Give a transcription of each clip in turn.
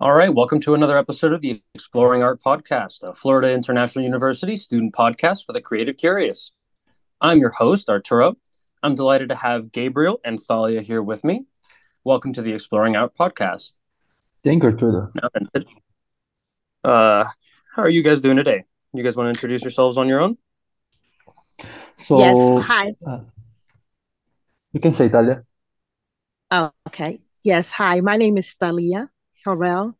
All right, welcome to another episode of the Exploring Art Podcast, a Florida International University student podcast for the creative curious. I'm your host, Arturo. I'm delighted to have Gabriel and Thalia here with me. Welcome to the Exploring Art Podcast. Thank you, Arturo. Uh, how are you guys doing today? You guys want to introduce yourselves on your own? So, Yes, hi. uh, you can say Thalia. Oh, okay. Yes, hi. My name is Thalia Harrell.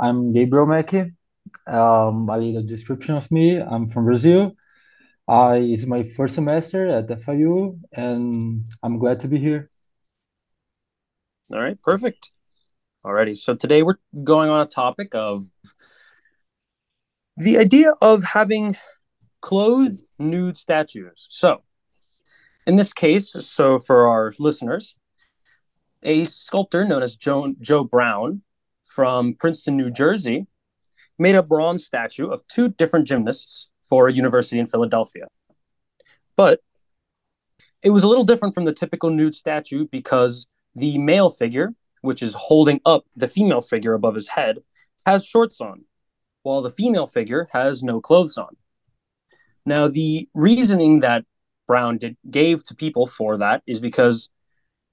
I'm Gabriel Mackey. Um, a little description of me. I'm from Brazil. I it's my first semester at FIU, and I'm glad to be here. All right, perfect. Alrighty, so today we're going on a topic of the idea of having clothed nude statues. So, in this case, so for our listeners, a sculptor known as Joe, Brown from Princeton, New Jersey, made a bronze statue of two different gymnasts for a university in Philadelphia. But it was a little different from the typical nude statue because the male figure, which is holding up the female figure above his head, has shorts on, while the female figure has no clothes on. Now, the reasoning that Brown did, gave to people for that is because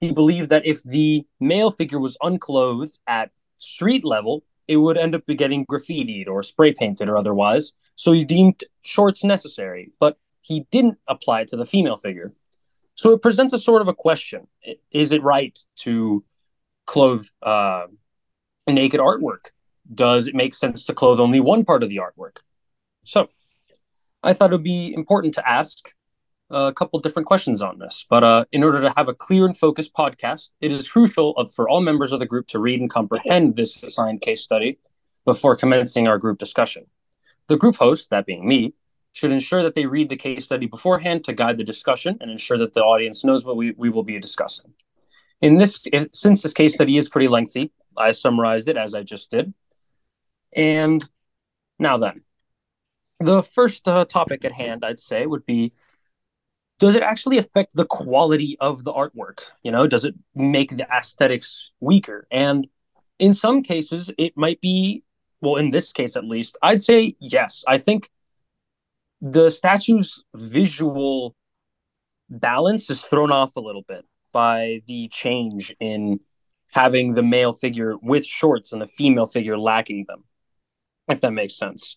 he believed that if the male figure was unclothed at street level, it would end up getting graffitied or spray painted or otherwise. So he deemed shorts necessary, but he didn't apply it to the female figure. So it presents a sort of a question: Is it right to clothe uh, naked artwork? Does it make sense to clothe only one part of the artwork? So I thought it would be important to ask a couple different questions on this. But uh, in order to have a clear and focused podcast, it is crucial of, for all members of the group to read and comprehend this assigned case study before commencing our group discussion. The group host, that being me, should ensure that they read the case study beforehand to guide the discussion and ensure that the audience knows what we, we will be discussing. In this, since this case study is pretty lengthy, I summarized it as I just did. And now then, the first uh, topic at hand, I'd say, would be does it actually affect the quality of the artwork? You know, does it make the aesthetics weaker? And in some cases, it might be, well, in this case at least, I'd say yes. I think the statue's visual balance is thrown off a little bit by the change in having the male figure with shorts and the female figure lacking them, if that makes sense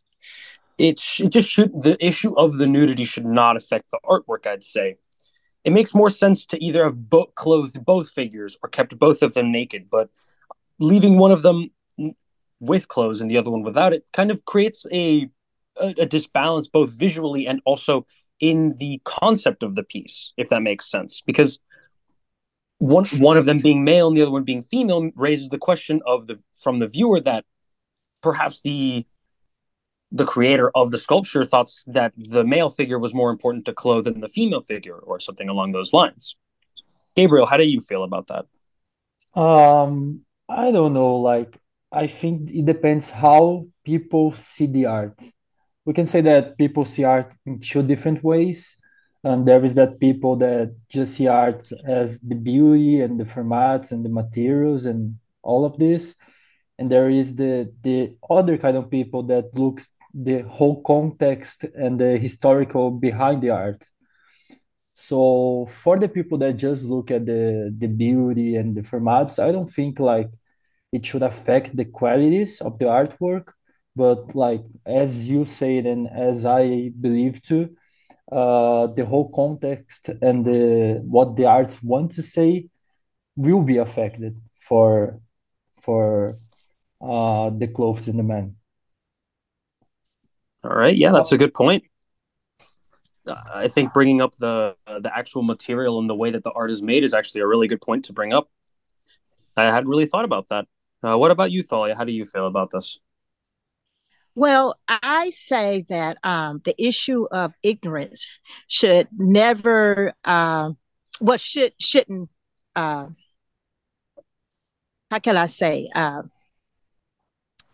it, it just should the issue of the nudity should not affect the artwork i'd say. It makes more sense to either have both clothed both figures or kept both of them naked but leaving one of them with clothes and the other one without it kind of creates a, a, a disbalance both visually and also in the concept of the piece if that makes sense because one one of them being male and the other one being female raises the question of the from the viewer that perhaps the the creator of the sculpture thought that the male figure was more important to clothe than the female figure or something along those lines. Gabriel, how do you feel about that? Um, I don't know. Like, I think it depends how people see the art. We can say that people see art in two different ways. And there is that people that just see art as the beauty and the formats and the materials and all of this. And there is the the other kind of people that looks the whole context and the historical behind the art. So for the people that just look at the the beauty and the formats, I don't think like it should affect the qualities of the artwork. But like as you said and as I believe too, uh, the whole context and the what the arts want to say will be affected for for uh, the clothes in the man. All right. Yeah, that's a good point. I think bringing up the uh, the actual material and the way that the art is made is actually a really good point to bring up. I hadn't really thought about that. Uh, what about you, Thalia? How do you feel about this? Well, I say that um, the issue of ignorance should never, uh, well, should shouldn't. Uh, how can I say? Uh,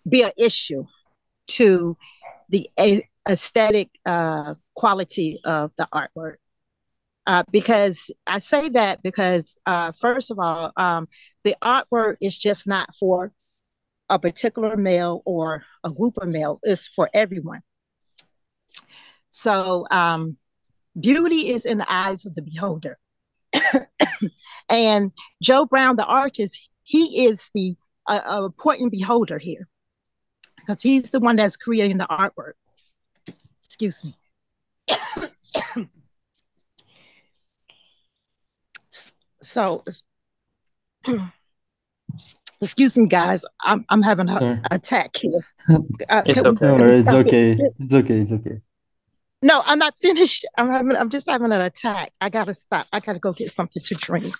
be an issue to the aesthetic uh, quality of the artwork. Uh, because I say that because, uh, first of all, um, the artwork is just not for a particular male or a group of male. It's for everyone. So um, beauty is in the eyes of the beholder. and Joe Brown, the artist, he is the uh, important beholder here because he's the one that's creating the artwork. Excuse me. so, excuse me, guys. I'm I'm having an attack here. Uh, it's, okay. it's okay. It's okay. It's okay. No, I'm not finished. I'm having. I'm just having an attack. I gotta stop. I gotta go get something to drink.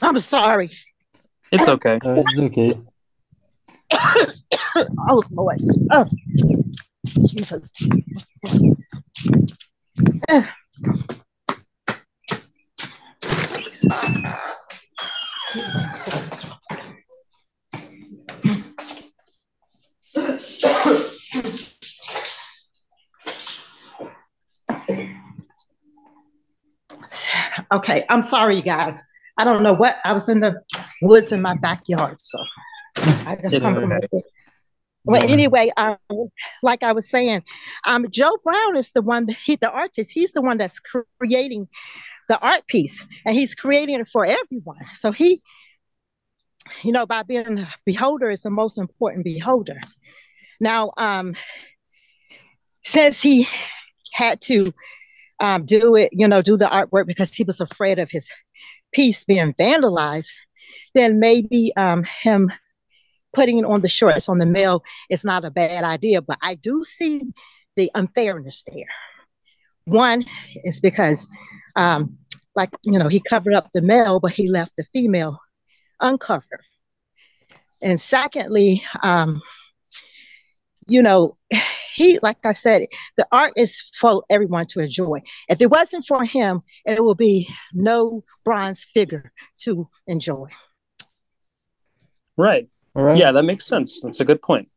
I'm sorry. It's okay. Uh, it's okay. oh Lord. Oh Jesus. Okay, I'm sorry, you guys. I don't know what I was in the woods in my backyard, so I just come from. Well, anyway, um, like I was saying, um, Joe Brown is the one, he, the artist. He's the one that's creating the art piece, and he's creating it for everyone. So he, you know, by being the beholder, is the most important beholder. Now, um, since he had to um, do it, you know, do the artwork because he was afraid of his piece being vandalized, then maybe um, him putting it on the shorts on the male is not a bad idea. But I do see the unfairness there. One is because, um, like, you know, he covered up the male, but he left the female uncovered. And secondly, um, you know, he, like I said, the art is for everyone to enjoy. If it wasn't for him, it will be no bronze figure to enjoy. Right. Right. Yeah, that makes sense. That's a good point.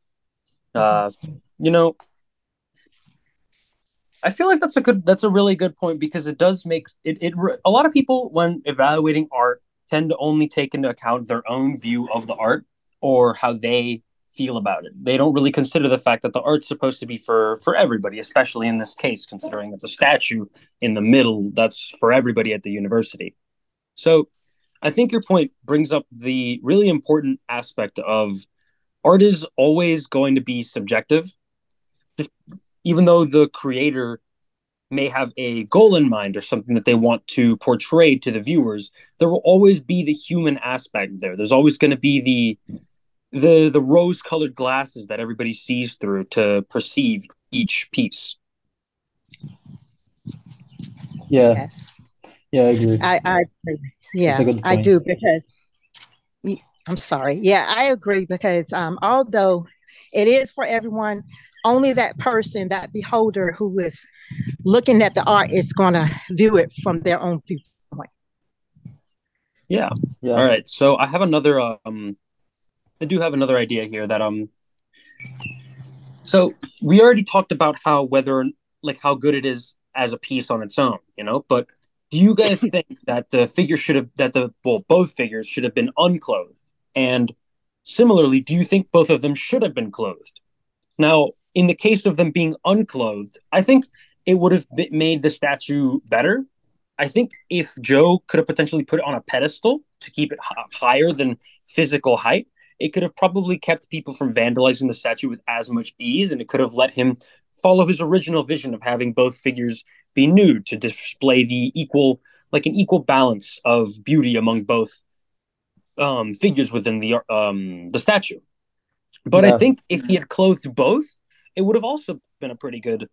Uh, you know, I feel like that's a good, that's a really good point because it does make it, it, a lot of people when evaluating art tend to only take into account their own view of the art or how they feel about it. They don't really consider the fact that the art's supposed to be for for everybody, especially in this case, considering it's a statue in the middle that's for everybody at the university. So, I think your point brings up the really important aspect of art is always going to be subjective, even though the creator may have a goal in mind or something that they want to portray to the viewers there will always be the human aspect there there's always going to be the the the rose colored glasses that everybody sees through to perceive each piece. Yeah. Yes. Yeah, I agree. I, I yeah, I do because I'm sorry. Yeah, I agree because um, although it is for everyone, only that person, that beholder who is looking at the art is going to view it from their own viewpoint. Yeah. Yeah. All right. So I have another um I do have another idea here that um so we already talked about how whether like how good it is as a piece on its own, you know, but do you guys think that the figure should have that the well both figures should have been unclothed? And similarly, do you think both of them should have been clothed? Now, in the case of them being unclothed, I think it would have made the statue better. I think if Joe could have potentially put it on a pedestal to keep it h- higher than physical height, it could have probably kept people from vandalizing the statue with as much ease, and it could have let him follow his original vision of having both figures be nude to display the equal, like an equal balance of beauty among both um, figures within the um, the statue. But yeah. I think if he had clothed both, it would have also been a pretty good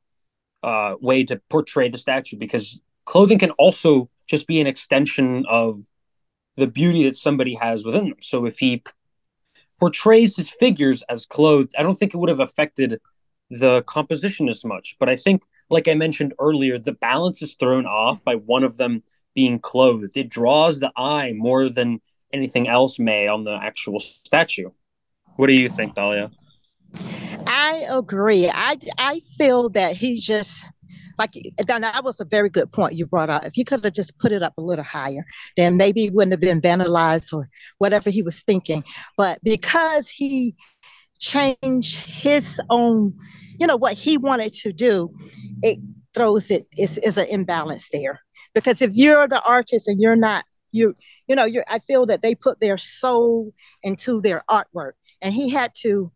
uh, way to portray the statue because clothing can also just be an extension of the beauty that somebody has within them. So if he portrays his figures as clothed, I don't think it would have affected the composition as much. But I think, like I mentioned earlier, the balance is thrown off by one of them being clothed. It draws the eye more than anything else may on the actual statue. What do you think, Dahlia? I agree. I I feel that he just like that was a very good point you brought up. If he could have just put it up a little higher, then maybe it wouldn't have been vandalized or whatever he was thinking. But because he changed his own, you know, what he wanted to do, it throws it is is an imbalance there. Because if you're the artist and you're not you you know you I feel that they put their soul into their artwork and he had to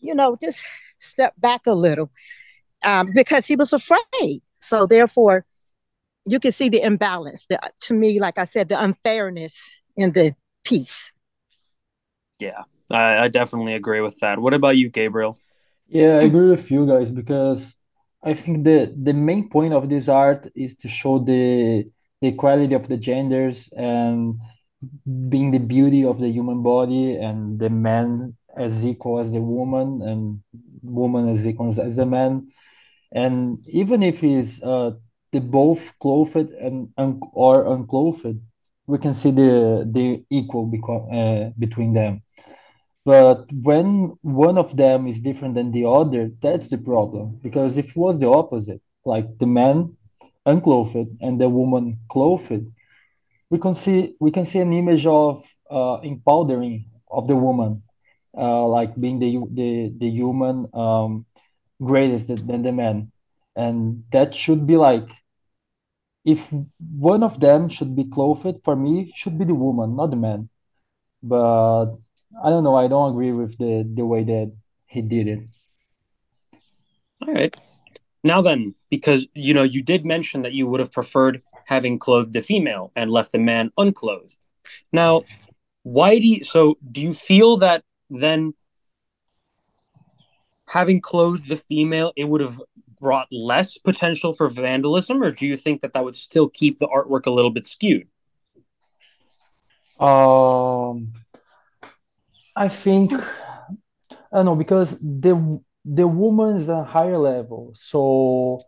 you know just step back a little um, because he was afraid. So therefore, you can see the imbalance. The, to me, like I said, the unfairness in the piece. Yeah, I, I definitely agree with that. What about you, Gabriel? Yeah, I agree with you guys because I think the the main point of this art is to show the the equality of the genders and being the beauty of the human body and the man as equal as the woman and woman as equal as the man and even if he's uh they both clothed and un- or unclothed we can see the the equal beco- uh, between them but when one of them is different than the other that's the problem because if it was the opposite like the man unclothed and the woman clothed we can see we can see an image of uh, empowering of the woman uh, like being the the the human um, greatest than the man, and that should be like if one of them should be clothed for me should be the woman, not the man. But I don't know. I don't agree with the the way that he did it. All right. Now then, because you know you did mention that you would have preferred having clothed the female and left the man unclothed. Now, why do you, so do you feel that then having clothed the female, it would have brought less potential for vandalism, or do you think that that would still keep the artwork a little bit skewed? Um, I think I don't know because the the woman is a higher level, so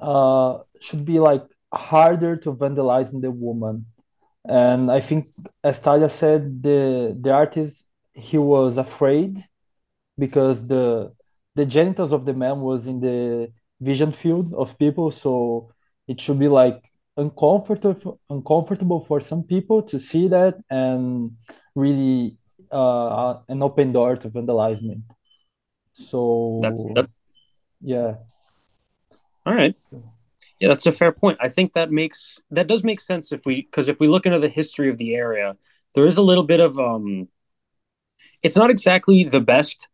uh, should be like harder to vandalize the woman. And I think, as Talia said, the the artist he was afraid because the the genitals of the man was in the vision field of people so it should be like uncomfortable uncomfortable for some people to see that and really uh, an open door to vandalizing so that's that, yeah. All right. Yeah that's a fair point. I think that makes that does make sense if we because if we look into the history of the area there is a little bit of um it's not exactly the best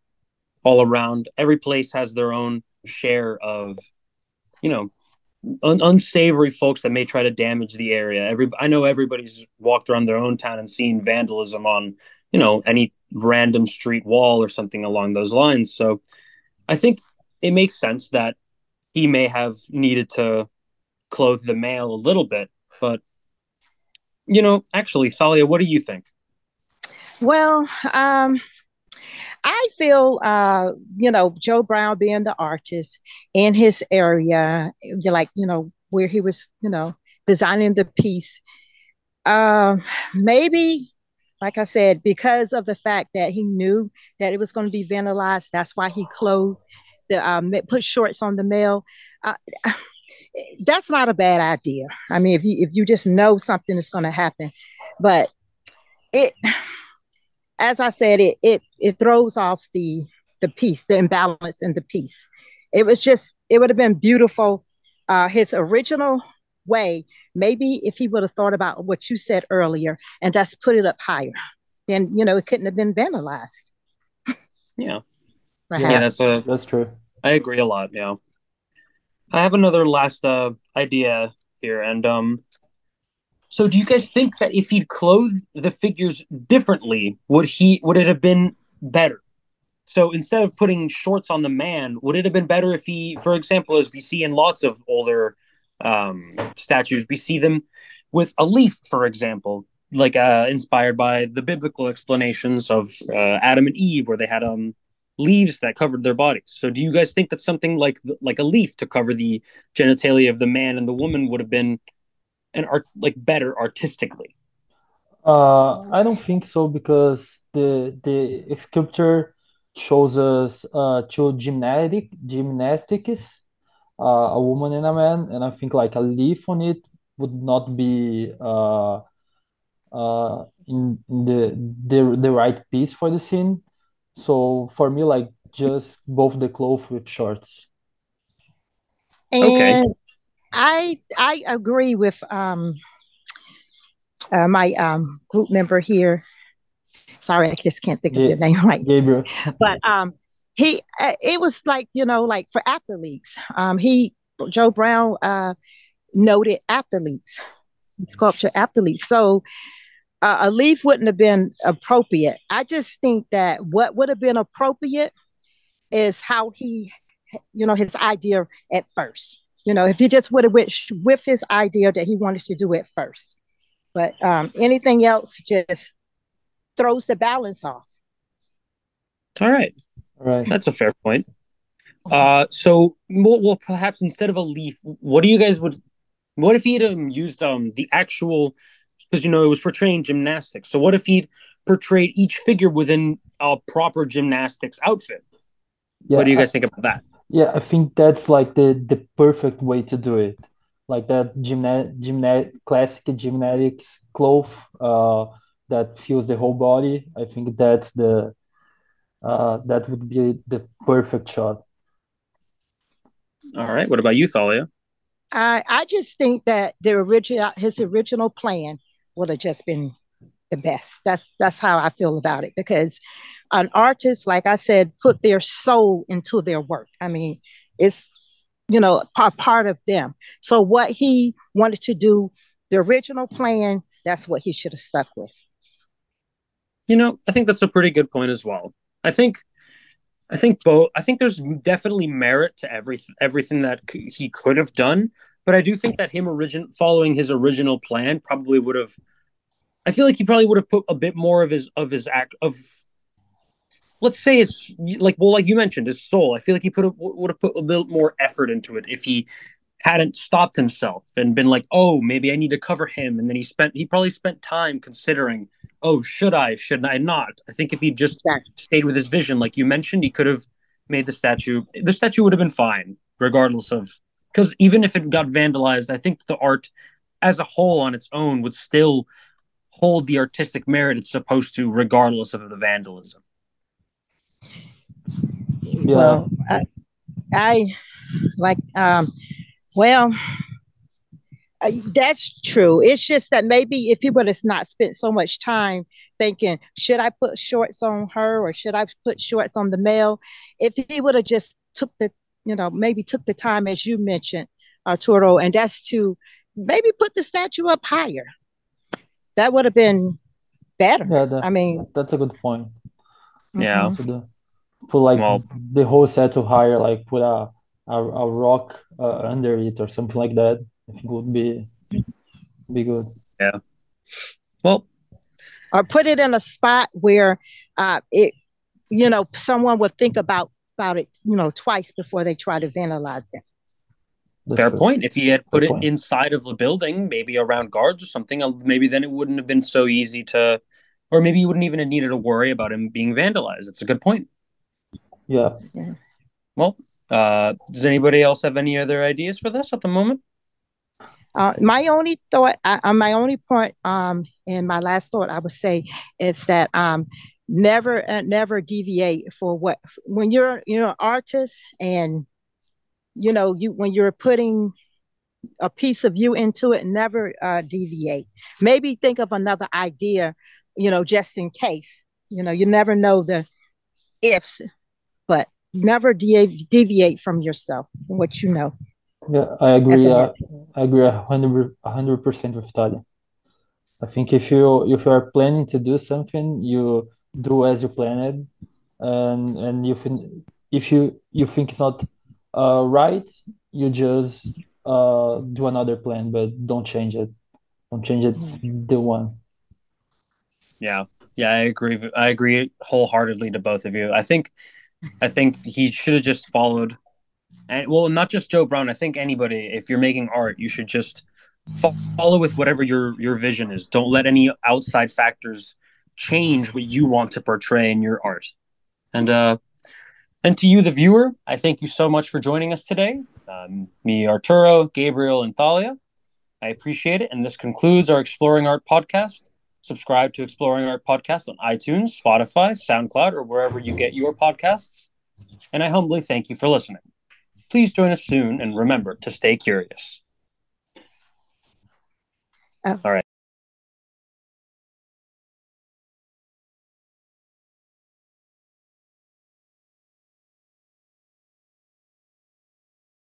all around. Every place has their own share of, you know, un- unsavory folks that may try to damage the area. Every I know everybody's walked around their own town and seen vandalism on, you know, any random street wall or something along those lines. So, I think it makes sense that he may have needed to clothe the male a little bit, but you know, actually, Thalia, what do you think? Well, um, I feel, uh, you know, Joe Brown being the artist in his area, like, you know, where he was, you know, designing the piece. Uh, maybe, like I said, because of the fact that he knew that it was going to be vandalized, that's why he clothed the, um, put shorts on the male. Uh, that's not a bad idea. I mean, if you if you just know something is going to happen, but it as I said, it it it throws off the the piece, the imbalance in the piece. It was just it would have been beautiful. Uh, his original way, maybe if he would have thought about what you said earlier and just put it up higher, then you know it couldn't have been vandalized. Yeah, Perhaps. yeah, that's a that's true. I agree a lot. Yeah, I have another last uh, idea here, and um, so do you guys think that if he'd clothed the figures differently, would he would it have been better? So instead of putting shorts on the man, would it have been better if he, for example, as we see in lots of older um, statues, we see them with a leaf, for example, like uh, inspired by the biblical explanations of uh, Adam and Eve, where they had um, leaves that covered their bodies. So do you guys think that something like like a leaf to cover the genitalia of the man and the woman would have been and art like better artistically? Uh, I don't think so because the the sculpture shows us uh two gymnastic gymnastics uh, a woman and a man, and I think like a leaf on it would not be uh, uh, in, in the, the the right piece for the scene. So for me, like just both the clothes with shorts. And okay. I I agree with um, uh, my um, group member here. Sorry, I just can't think of your name right. Gabriel. But um, he uh, it was like you know like for athletes. Um, he Joe Brown uh, noted athletes, sculpture athletes. So uh, a leaf wouldn't have been appropriate. I just think that what would have been appropriate is how he, you know, his idea at first. You know, if he just would have went with his idea that he wanted to do it first, but um, anything else just throws the balance off. All right, right. That's a fair point. Uh, so well, well, perhaps instead of a leaf, what do you guys would? What if he had um, used um the actual? Because you know it was portraying gymnastics. So what if he'd portrayed each figure within a proper gymnastics outfit? Yeah, what do you guys I, think about that? Yeah, I think that's like the the perfect way to do it. Like that gymna gymna classic gymnastics cloth uh, that fills the whole body. I think that's the uh, that would be the perfect shot. All right. What about you, Thalia? I I just think that the original his original plan would have just been the best. That's that's how I feel about it because an artist, like I said, put their soul into their work. I mean, it's you know part part of them. So what he wanted to do, the original plan, that's what he should have stuck with. You know, I think that's a pretty good point as well. I think I think both. I think there's definitely merit to every everything that c- he could have done, but I do think that him origin following his original plan probably would have I feel like he probably would have put a bit more of his of his act of let's say it's like well like you mentioned his soul. I feel like he put a, would have put a bit more effort into it if he hadn't stopped himself and been like, "Oh, maybe I need to cover him." And then he spent he probably spent time considering, "Oh, should I? Should I not?" I think if he just stayed with his vision like you mentioned, he could have made the statue the statue would have been fine regardless of because even if it got vandalized, I think the art as a whole on its own would still hold the artistic merit it's supposed to, regardless of the vandalism. Yeah. Well, I, I like, um, well, uh, that's true. It's just that maybe if he would have not spent so much time thinking, should I put shorts on her or should I put shorts on the male? If he would have just took the, you know, maybe took the time as you mentioned, Arturo, and that's to maybe put the statue up higher that would have been better. Yeah, that, I mean, that's a good point. Yeah. To put like well, the whole set to hire, like put a a, a rock uh, under it or something like that. I think would be be good. Yeah. Well, or put it in a spot where uh, it, you know, someone would think about about it, you know, twice before they try to vandalize it. Fair point. If he had put it inside of the building, maybe around guards or something, uh, maybe then it wouldn't have been so easy to, or maybe you wouldn't even have needed to worry about him being vandalized. It's a good point. Yeah. Well, uh, does anybody else have any other ideas for this at the moment? Uh, my only thought, uh, my only point, um, and my last thought, I would say, is that um, never, uh, never deviate for what when you're you're an artist and you know, you when you're putting a piece of you into it, never uh, deviate. Maybe think of another idea, you know, just in case. You know, you never know the ifs, but never de- deviate from yourself, what you know. Yeah, I agree. Uh, I agree a hundred hundred percent with Talia. I think if you if you are planning to do something, you do as you planned, and and if if you you think it's not uh, right, you just uh, do another plan, but don't change it. Don't change it. The one. Yeah, yeah, I agree. I agree wholeheartly to both of you. I think, I think he should have just followed, and well, not just Joe Brown. I think anybody, if you're making art, you should just follow with whatever your your vision is. Don't let any outside factors change what you want to portray in your art. And uh, and to you, the viewer, I thank you so much for joining us today. Um, me, Arturo, Gabriel, and Thalia. I appreciate it. And this concludes our Exploring Art podcast. Subscribe to Exploring Art Podcast on iTunes, Spotify, SoundCloud, or wherever you get your podcasts. And I humbly thank you for listening. Please join us soon and remember to stay curious. Oh. All right.